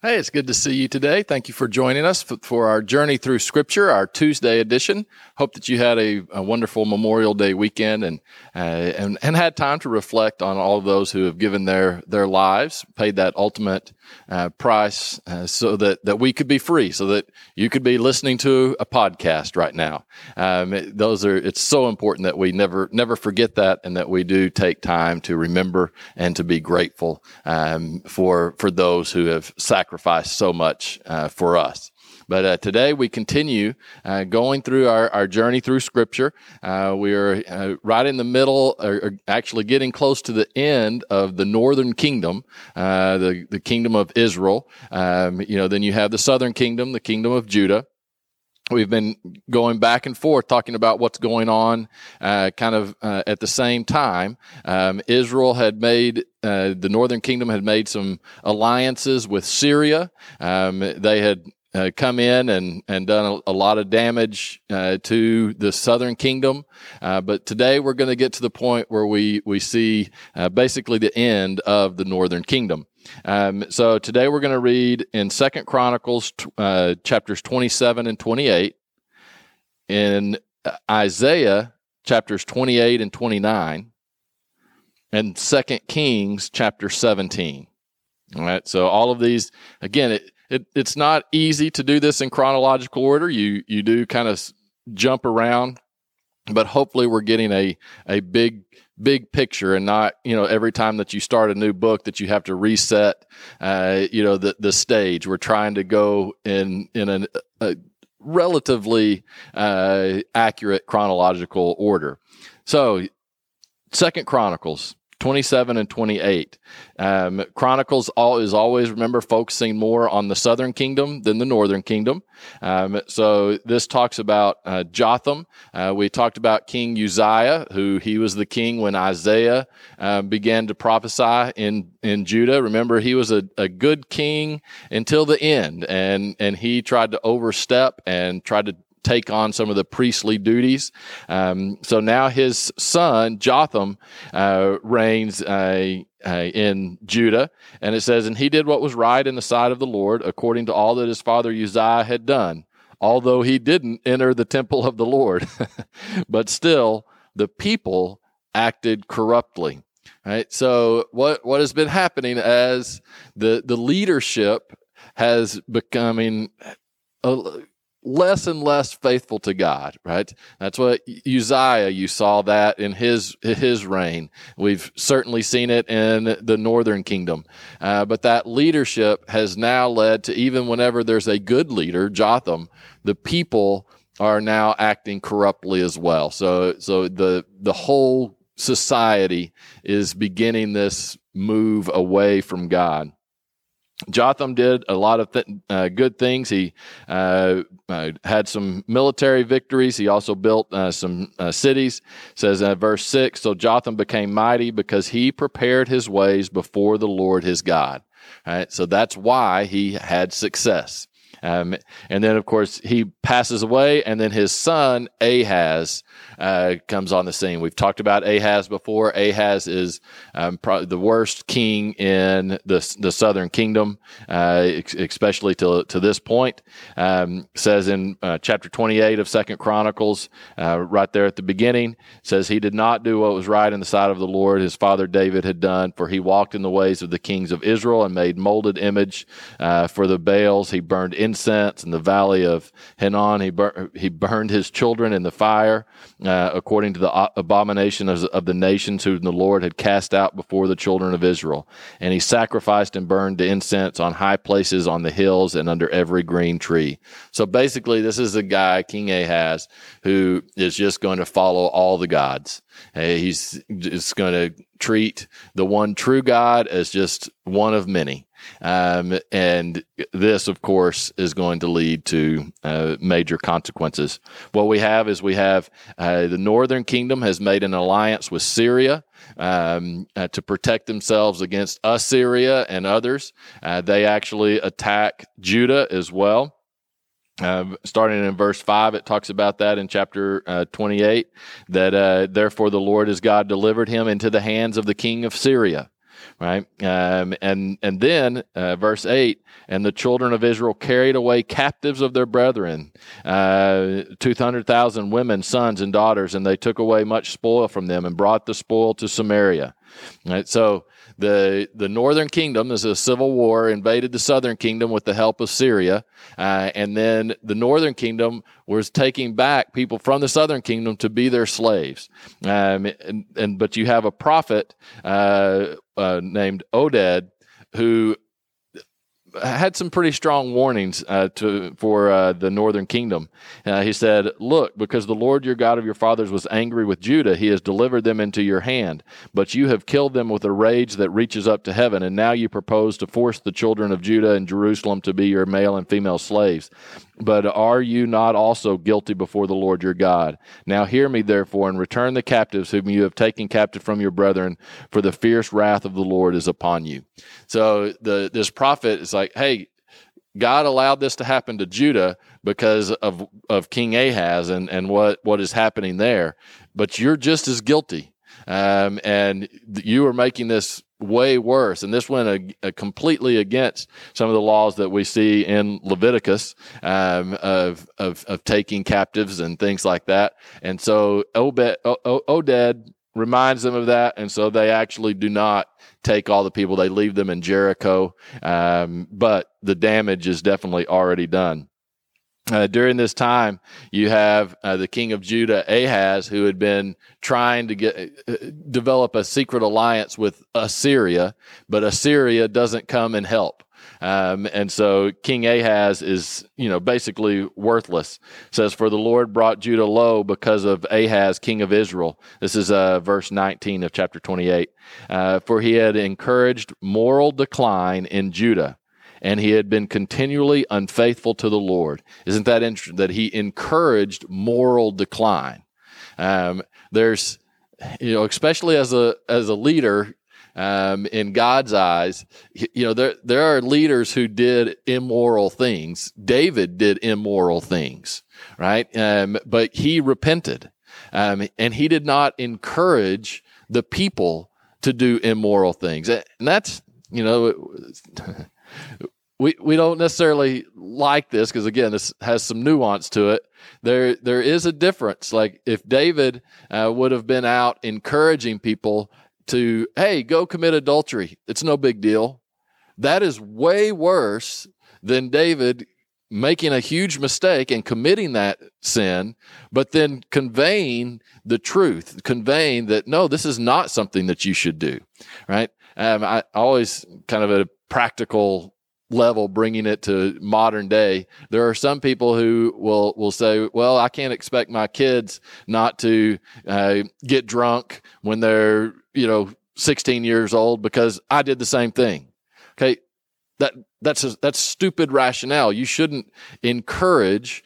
Hey, it's good to see you today. Thank you for joining us for our journey through Scripture, our Tuesday edition. Hope that you had a, a wonderful Memorial Day weekend and, uh, and and had time to reflect on all of those who have given their their lives, paid that ultimate uh, price, uh, so that that we could be free, so that you could be listening to a podcast right now. Um, it, those are it's so important that we never never forget that, and that we do take time to remember and to be grateful um, for for those who have sacrificed sacrificed so much uh, for us. But uh, today we continue uh, going through our, our journey through Scripture. Uh, we are uh, right in the middle, or, or, actually getting close to the end of the Northern Kingdom, uh, the the Kingdom of Israel. Um, you know, then you have the Southern Kingdom, the Kingdom of Judah we've been going back and forth talking about what's going on uh, kind of uh, at the same time um, israel had made uh, the northern kingdom had made some alliances with syria um, they had uh, come in and, and done a, a lot of damage uh, to the southern kingdom. Uh, but today we're going to get to the point where we, we see uh, basically the end of the northern kingdom. Um, so today we're going to read in Second Chronicles uh, chapters 27 and 28, in uh, Isaiah chapters 28 and 29, and Second Kings chapter 17. All right. So all of these, again, it, it it's not easy to do this in chronological order. You you do kind of jump around, but hopefully we're getting a a big big picture and not you know every time that you start a new book that you have to reset uh, you know the the stage. We're trying to go in in an, a relatively uh, accurate chronological order. So second chronicles 27 and 28. Um, Chronicles all, is always, remember, focusing more on the southern kingdom than the northern kingdom. Um, so this talks about uh, Jotham. Uh, we talked about King Uzziah, who he was the king when Isaiah uh, began to prophesy in, in Judah. Remember, he was a, a good king until the end, and, and he tried to overstep and tried to take on some of the priestly duties. Um, so now his son Jotham uh, reigns uh, uh, in Judah, and it says, "And he did what was right in the sight of the Lord, according to all that his father Uzziah had done." Although he didn't enter the temple of the Lord, but still the people acted corruptly. Right. So what what has been happening as the the leadership has becoming a, less and less faithful to God, right? That's what Uzziah, you saw that in his, his reign. We've certainly seen it in the northern kingdom. Uh, but that leadership has now led to even whenever there's a good leader, Jotham, the people are now acting corruptly as well. So, so the, the whole society is beginning this move away from God. Jotham did a lot of th- uh, good things. He uh, uh, had some military victories. He also built uh, some uh, cities. It says in verse six, so Jotham became mighty because he prepared his ways before the Lord his God. Right, so that's why he had success. Um, and then, of course, he passes away, and then his son Ahaz uh, comes on the scene. We've talked about Ahaz before. Ahaz is um, probably the worst king in the the southern kingdom, uh, especially to to this point. Um, says in uh, chapter twenty eight of Second Chronicles, uh, right there at the beginning, says he did not do what was right in the sight of the Lord. His father David had done, for he walked in the ways of the kings of Israel and made molded image uh, for the Baals. He burned incense in the valley of Hinnom. He, bur- he burned his children in the fire, uh, according to the abomination of, of, the nations whom the Lord had cast out before the children of Israel. And he sacrificed and burned incense on high places on the hills and under every green tree. So basically, this is a guy, King Ahaz, who is just going to follow all the gods. He's just going to treat the one true God as just one of many. Um, and this, of course, is going to lead to uh, major consequences. What we have is we have uh, the northern kingdom has made an alliance with Syria um, uh, to protect themselves against Assyria and others. Uh, they actually attack Judah as well. Uh, starting in verse 5, it talks about that in chapter uh, 28 that uh, therefore the Lord his God delivered him into the hands of the king of Syria right? Um, and and then uh, verse eight, and the children of Israel carried away captives of their brethren, uh, two hundred thousand women, sons, and daughters, and they took away much spoil from them and brought the spoil to Samaria. Right, so the the northern kingdom is a civil war invaded the southern kingdom with the help of Syria, uh, and then the northern kingdom was taking back people from the southern kingdom to be their slaves. Um, and, and, but you have a prophet uh, uh, named Oded who had some pretty strong warnings uh, to for uh, the northern kingdom. Uh, he said, "Look, because the Lord your God of your fathers was angry with Judah, He has delivered them into your hand. But you have killed them with a rage that reaches up to heaven, and now you propose to force the children of Judah and Jerusalem to be your male and female slaves. But are you not also guilty before the Lord your God? Now hear me, therefore, and return the captives whom you have taken captive from your brethren, for the fierce wrath of the Lord is upon you. So the this prophet is like, hey, God allowed this to happen to Judah because of of King Ahaz and and what what is happening there, but you're just as guilty. Um, and you are making this way worse. And this went a, a completely against some of the laws that we see in Leviticus um, of, of, of taking captives and things like that. And so Obed, o- Oded reminds them of that, and so they actually do not take all the people; they leave them in Jericho. Um, but the damage is definitely already done. Uh, during this time, you have uh, the king of Judah, Ahaz, who had been trying to get uh, develop a secret alliance with Assyria, but Assyria doesn't come and help. Um, and so King Ahaz is, you know, basically worthless. It says, For the Lord brought Judah low because of Ahaz, king of Israel. This is uh, verse 19 of chapter 28. Uh, for he had encouraged moral decline in Judah and he had been continually unfaithful to the Lord. Isn't that interesting that he encouraged moral decline? Um, there's, you know, especially as a as a leader um, in God's eyes, you know, there there are leaders who did immoral things. David did immoral things, right? Um, but he repented, um, and he did not encourage the people to do immoral things, and that's you know. We we don't necessarily like this because again this has some nuance to it. There there is a difference. Like if david uh, would have been out encouraging people to hey go commit adultery it's no big deal. That is way worse than david making a huge mistake and committing that sin but then conveying the truth conveying that no this is not something that you should do right um, i always kind of a practical level bringing it to modern day. There are some people who will will say well i can't expect my kids not to uh, get drunk when they're you know 16 years old because i did the same thing. Okay. That that's a, that's stupid rationale. You shouldn't encourage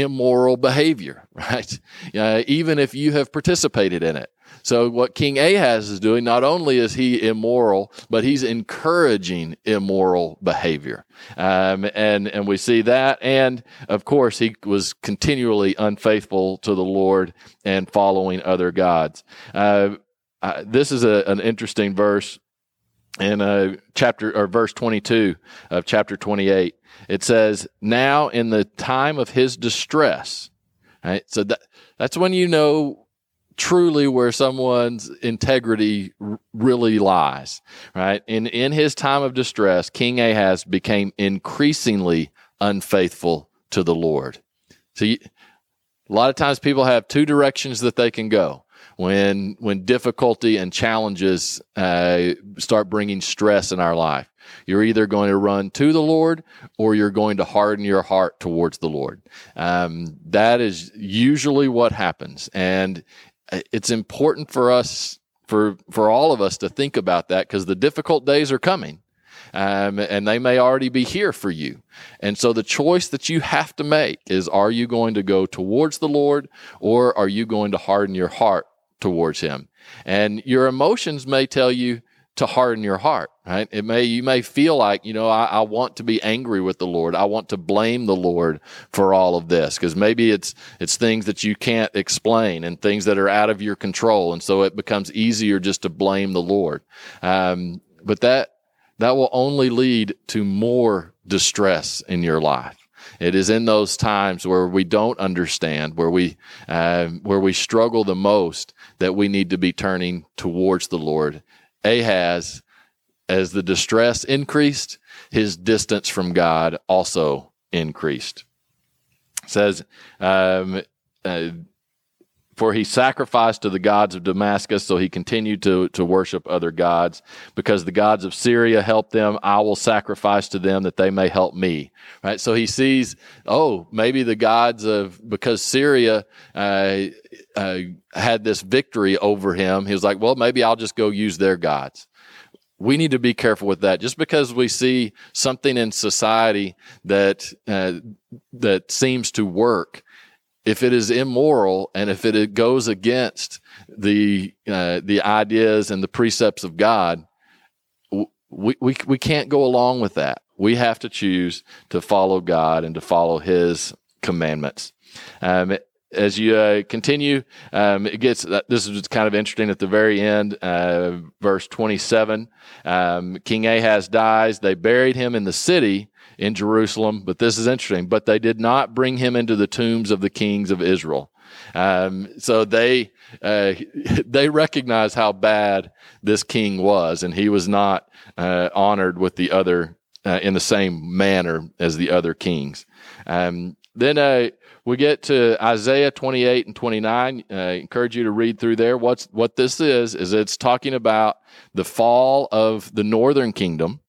immoral behavior right uh, even if you have participated in it so what King Ahaz is doing, not only is he immoral, but he's encouraging immoral behavior. Um, and, and we see that. And of course, he was continually unfaithful to the Lord and following other gods. Uh, uh, this is a, an interesting verse in uh, chapter or verse 22 of chapter 28 it says now in the time of his distress right so that that's when you know truly where someone's integrity r- really lies, right? And in his time of distress, King Ahaz became increasingly unfaithful to the Lord. So a lot of times people have two directions that they can go when when difficulty and challenges uh, start bringing stress in our life. You're either going to run to the Lord or you're going to harden your heart towards the Lord. Um, that is usually what happens. And it's important for us for for all of us to think about that because the difficult days are coming um, and they may already be here for you and so the choice that you have to make is are you going to go towards the lord or are you going to harden your heart towards him and your emotions may tell you to harden your heart, right? It may, you may feel like, you know, I, I want to be angry with the Lord. I want to blame the Lord for all of this because maybe it's, it's things that you can't explain and things that are out of your control. And so it becomes easier just to blame the Lord. Um, but that that will only lead to more distress in your life. It is in those times where we don't understand, where we uh, where we struggle the most, that we need to be turning towards the Lord. Ahaz, as the distress increased, his distance from God also increased. It says, um, uh, for he sacrificed to the gods of Damascus, so he continued to, to worship other gods. Because the gods of Syria helped them, I will sacrifice to them that they may help me. Right? So he sees, oh, maybe the gods of, because Syria uh, uh, had this victory over him, he was like, well, maybe I'll just go use their gods we need to be careful with that. Just because we see something in society that uh, that seems to work, if it is immoral and if it goes against the uh, the ideas and the precepts of God, we, we we can't go along with that. We have to choose to follow God and to follow His commandments. Um, as you uh, continue, um, it gets uh, this is kind of interesting at the very end, uh, verse 27. Um, King Ahaz dies. They buried him in the city in Jerusalem. But this is interesting. But they did not bring him into the tombs of the kings of Israel. Um, so they uh, they recognize how bad this king was, and he was not uh, honored with the other uh, in the same manner as the other kings. Um, then uh, we get to Isaiah 28 and 29. Uh, I encourage you to read through there. What's what this is is it's talking about the fall of the northern kingdom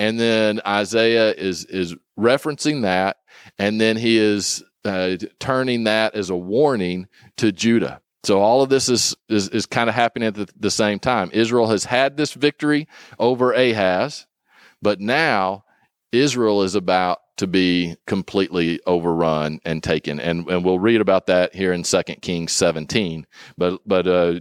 and then Isaiah is is referencing that, and then he is uh, turning that as a warning to Judah. So all of this is is, is kind of happening at the, the same time. Israel has had this victory over Ahaz, but now Israel is about to be completely overrun and taken. And, and we'll read about that here in 2 Kings 17. But, but uh,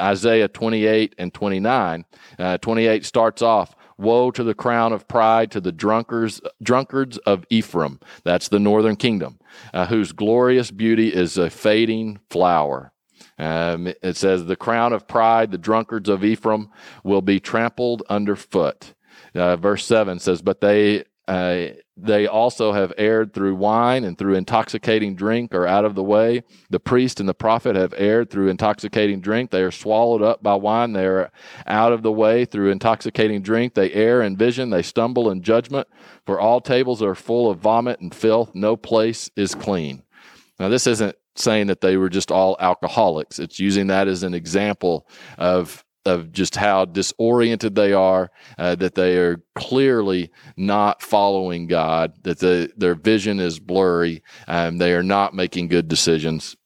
Isaiah 28 and 29, uh, 28 starts off, Woe to the crown of pride to the drunkards, drunkards of Ephraim. That's the northern kingdom, uh, whose glorious beauty is a fading flower. Um, it says, The crown of pride, the drunkards of Ephraim, will be trampled underfoot. Uh, verse 7 says, But they uh, they also have erred through wine and through intoxicating drink are out of the way. The priest and the prophet have erred through intoxicating drink. They are swallowed up by wine. They are out of the way through intoxicating drink. They err in vision. They stumble in judgment. For all tables are full of vomit and filth. No place is clean. Now, this isn't saying that they were just all alcoholics. It's using that as an example of of just how disoriented they are, uh, that they are clearly not following God, that the, their vision is blurry, and they are not making good decisions.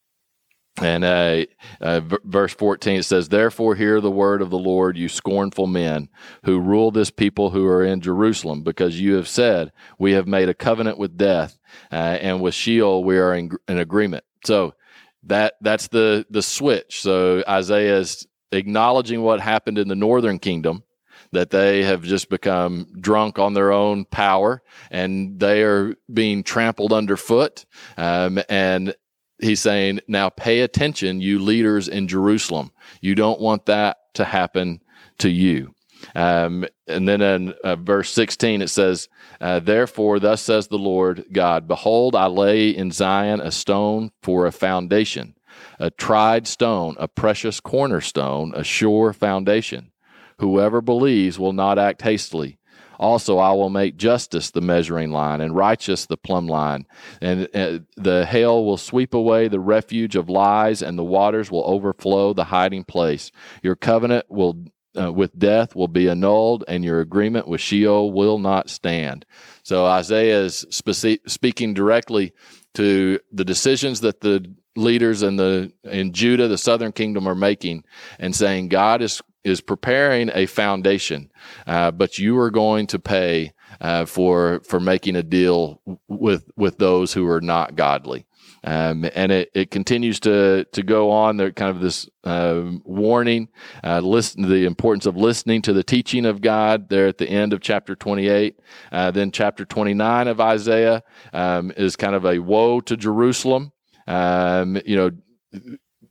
And uh, uh, v- verse 14 it says, Therefore, hear the word of the Lord, you scornful men who rule this people who are in Jerusalem, because you have said, We have made a covenant with death, uh, and with Sheol we are in, in agreement. So, that that's the the switch. So Isaiah is acknowledging what happened in the northern kingdom that they have just become drunk on their own power and they are being trampled underfoot. Um, and he's saying, now pay attention, you leaders in Jerusalem. You don't want that to happen to you. Um, and then in uh, verse 16, it says, uh, Therefore, thus says the Lord God, Behold, I lay in Zion a stone for a foundation a tried stone, a precious cornerstone, a sure foundation. Whoever believes will not act hastily. Also, I will make justice the measuring line and righteous the plumb line. And uh, the hail will sweep away the refuge of lies, and the waters will overflow the hiding place. Your covenant will uh, with death will be annulled, and your agreement with Sheol will not stand. So Isaiah is spe- speaking directly to the decisions that the leaders in the in Judah, the southern kingdom, are making, and saying God is is preparing a foundation, uh, but you are going to pay uh, for for making a deal with with those who are not godly. Um, and it, it continues to to go on. There kind of this uh, warning, uh, listen the importance of listening to the teaching of God. There at the end of chapter twenty eight, uh, then chapter twenty nine of Isaiah um, is kind of a woe to Jerusalem um, you know,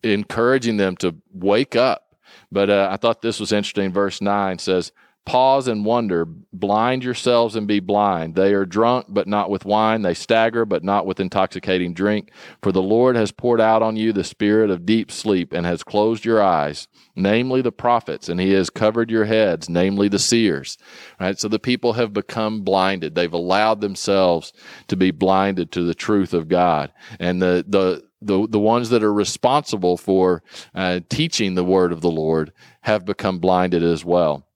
encouraging them to wake up. But uh, I thought this was interesting. Verse 9 says, Pause and wonder. Blind yourselves and be blind. They are drunk, but not with wine. They stagger, but not with intoxicating drink. For the Lord has poured out on you the spirit of deep sleep and has closed your eyes, namely the prophets, and he has covered your heads, namely the seers. Right? So the people have become blinded. They've allowed themselves to be blinded to the truth of God. And the, the, the, the ones that are responsible for uh, teaching the word of the Lord have become blinded as well.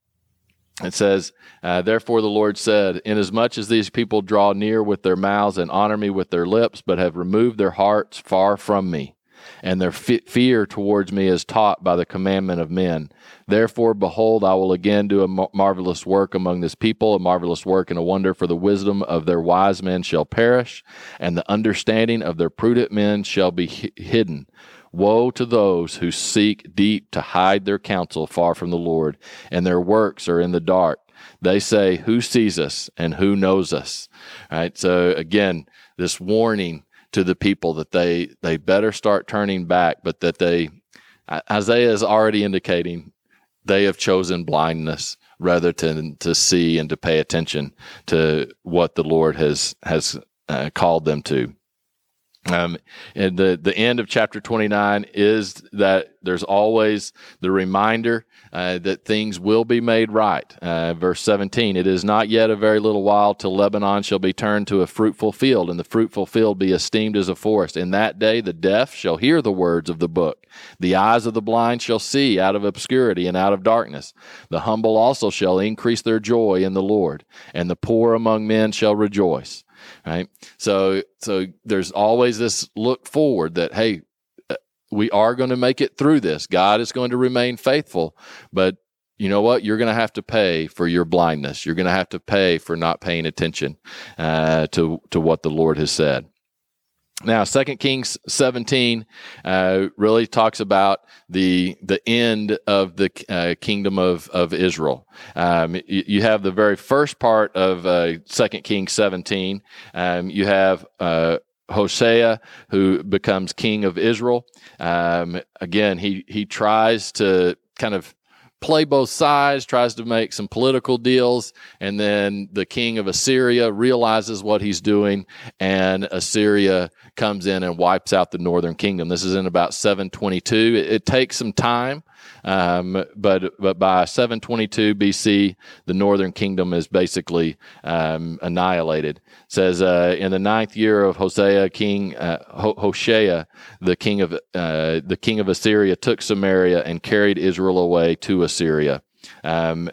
It says, uh, Therefore the Lord said, Inasmuch as these people draw near with their mouths and honor me with their lips, but have removed their hearts far from me, and their fear towards me is taught by the commandment of men. Therefore, behold, I will again do a marvelous work among this people, a marvelous work and a wonder, for the wisdom of their wise men shall perish, and the understanding of their prudent men shall be hidden. Woe to those who seek deep to hide their counsel far from the Lord, and their works are in the dark. They say, Who sees us and who knows us? Right. So again, this warning to the people that they they better start turning back, but that they Isaiah is already indicating they have chosen blindness rather to to see and to pay attention to what the Lord has has uh, called them to. Um, and the, the end of chapter 29 is that there's always the reminder uh, that things will be made right. Uh, verse 17, it is not yet a very little while till Lebanon shall be turned to a fruitful field, and the fruitful field be esteemed as a forest. In that day the deaf shall hear the words of the book. The eyes of the blind shall see out of obscurity and out of darkness. The humble also shall increase their joy in the Lord, and the poor among men shall rejoice right? So so there's always this look forward that hey, uh, we are going to make it through this. God is going to remain faithful, but you know what? You're going to have to pay for your blindness. You're going to have to pay for not paying attention uh, to to what the Lord has said. Now, Second Kings 17 uh, really talks about the the end of the uh, kingdom of of Israel. Um, you, you, have the very first part of uh, Second Kings 17. Um, you have uh, Hosea, who becomes king of Israel. Um, again, he he tries to kind of play both sides, tries to make some political deals, and then the king of Assyria realizes what he's doing, and Assyria comes in and wipes out the northern kingdom. This is in about 722. It, it takes some time um, but but by 722 BC, the northern kingdom is basically um, annihilated. It says uh, in the ninth year of Hosea, King uh, Hoshea, the king of uh, the king of Assyria, took Samaria and carried Israel away to Assyria. Um,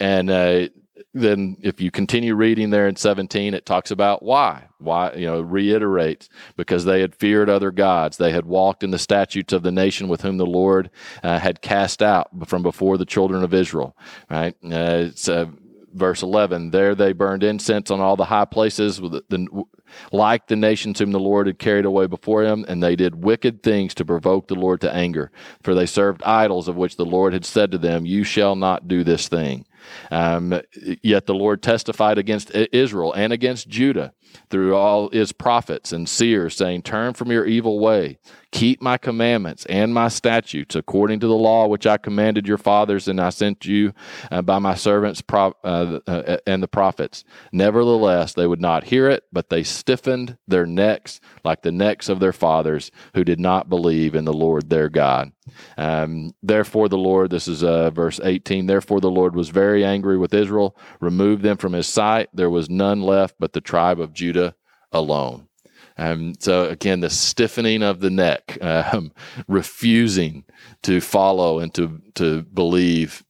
and uh, then if you continue reading there in 17 it talks about why why you know reiterates because they had feared other gods. They had walked in the statutes of the nation with whom the lord uh, had cast out from before the children of israel right? Uh, it's uh, verse 11 there they burned incense on all the high places with the, the, like the nations whom the lord had carried away before him and they did wicked things to provoke the lord to anger. For they served idols of which the lord had said to them you shall not do this thing um, yet the Lord testified against Israel and against Judah through all his prophets and seers, saying, Turn from your evil way, keep my commandments and my statutes according to the law which I commanded your fathers and I sent you uh, by my servants pro- uh, uh, and the prophets. Nevertheless, they would not hear it, but they stiffened their necks like the necks of their fathers who did not believe in the Lord their God. Um, therefore, the Lord, this is uh, verse 18, therefore the Lord was very angry with Israel, removed them from his sight. There was none left but the tribe of Judah alone. Um, so again, the stiffening of the neck, um, refusing to follow and to to believe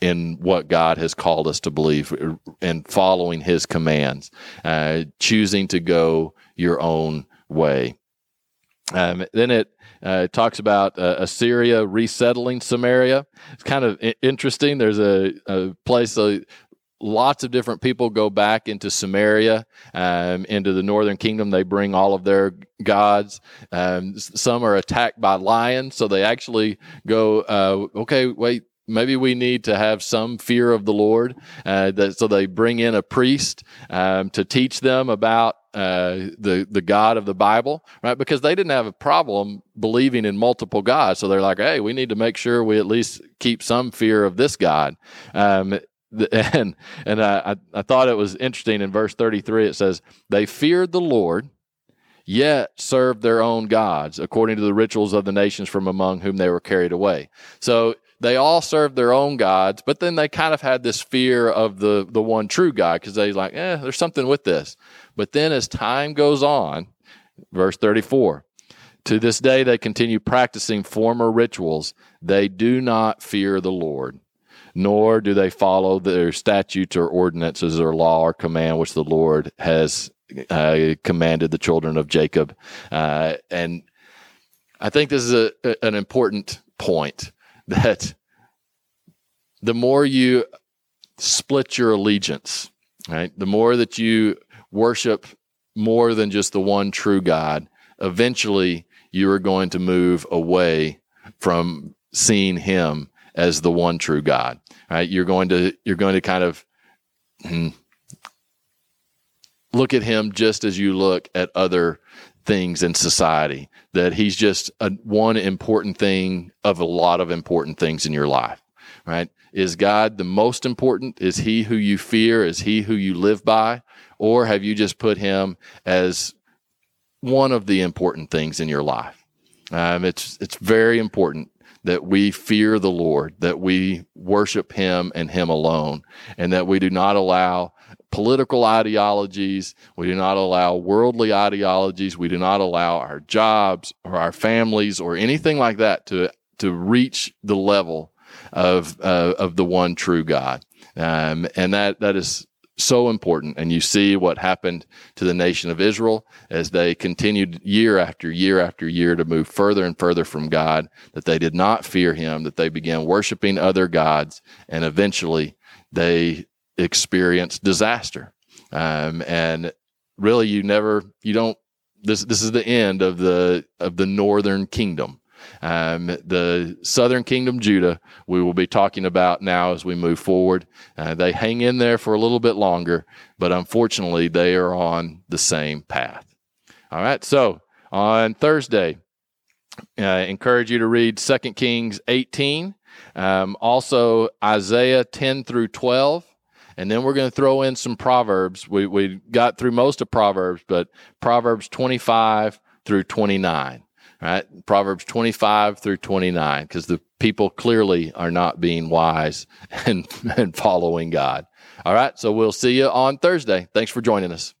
in what God has called us to believe and following His commands, uh, choosing to go your own way. Um, then it uh, talks about uh, Assyria resettling Samaria. It's kind of interesting. There's a, a place, uh, lots of different people go back into Samaria, um, into the northern kingdom. They bring all of their gods. Um, some are attacked by lions, so they actually go, uh, okay, wait, maybe we need to have some fear of the Lord. Uh, that, so they bring in a priest um, to teach them about uh, the the God of the Bible, right? Because they didn't have a problem believing in multiple gods, so they're like, hey, we need to make sure we at least keep some fear of this God. Um, and and I, I thought it was interesting in verse 33 it says they feared the lord yet served their own gods according to the rituals of the nations from among whom they were carried away. So they all served their own gods but then they kind of had this fear of the the one true god because they like eh there's something with this. But then as time goes on verse 34 to this day they continue practicing former rituals. They do not fear the lord nor do they follow their statutes or ordinances or law or command which the Lord has uh, commanded the children of Jacob. Uh, and I think this is a, an important point that the more you split your allegiance, right, the more that you worship more than just the one true God, eventually you are going to move away from seeing Him as the one true God. Right? You're going to you're going to kind of hmm, look at him just as you look at other things in society. That he's just a, one important thing of a lot of important things in your life. Right? Is God the most important? Is he who you fear? Is he who you live by? Or have you just put him as one of the important things in your life? Um, it's it's very important that we fear the Lord, that we worship Him and Him alone, and that we do not allow political ideologies, we do not allow worldly ideologies, we do not allow our jobs or our families or anything like that to to reach the level of uh, of the one true God. Um, and that that is so important. And you see what happened to the nation of Israel as they continued year after year after year to move further and further from God, that they did not fear him, that they began worshiping other gods, and eventually they experienced disaster. Um, and really, you never, you don't, this, this is the end of the, of the northern kingdom. Um, the southern kingdom, Judah, we will be talking about now as we move forward. Uh, they hang in there for a little bit longer, but unfortunately, they are on the same path. All right, so on Thursday, I uh, encourage you to read 2 Kings 18, um, also Isaiah 10 through 12. And then we're going to throw in some Proverbs. We, we got through most of Proverbs, but Proverbs 25 through 29 right? Proverbs 25 through 29, because the people clearly are not being wise and, and following God. All right. So we'll see you on Thursday. Thanks for joining us.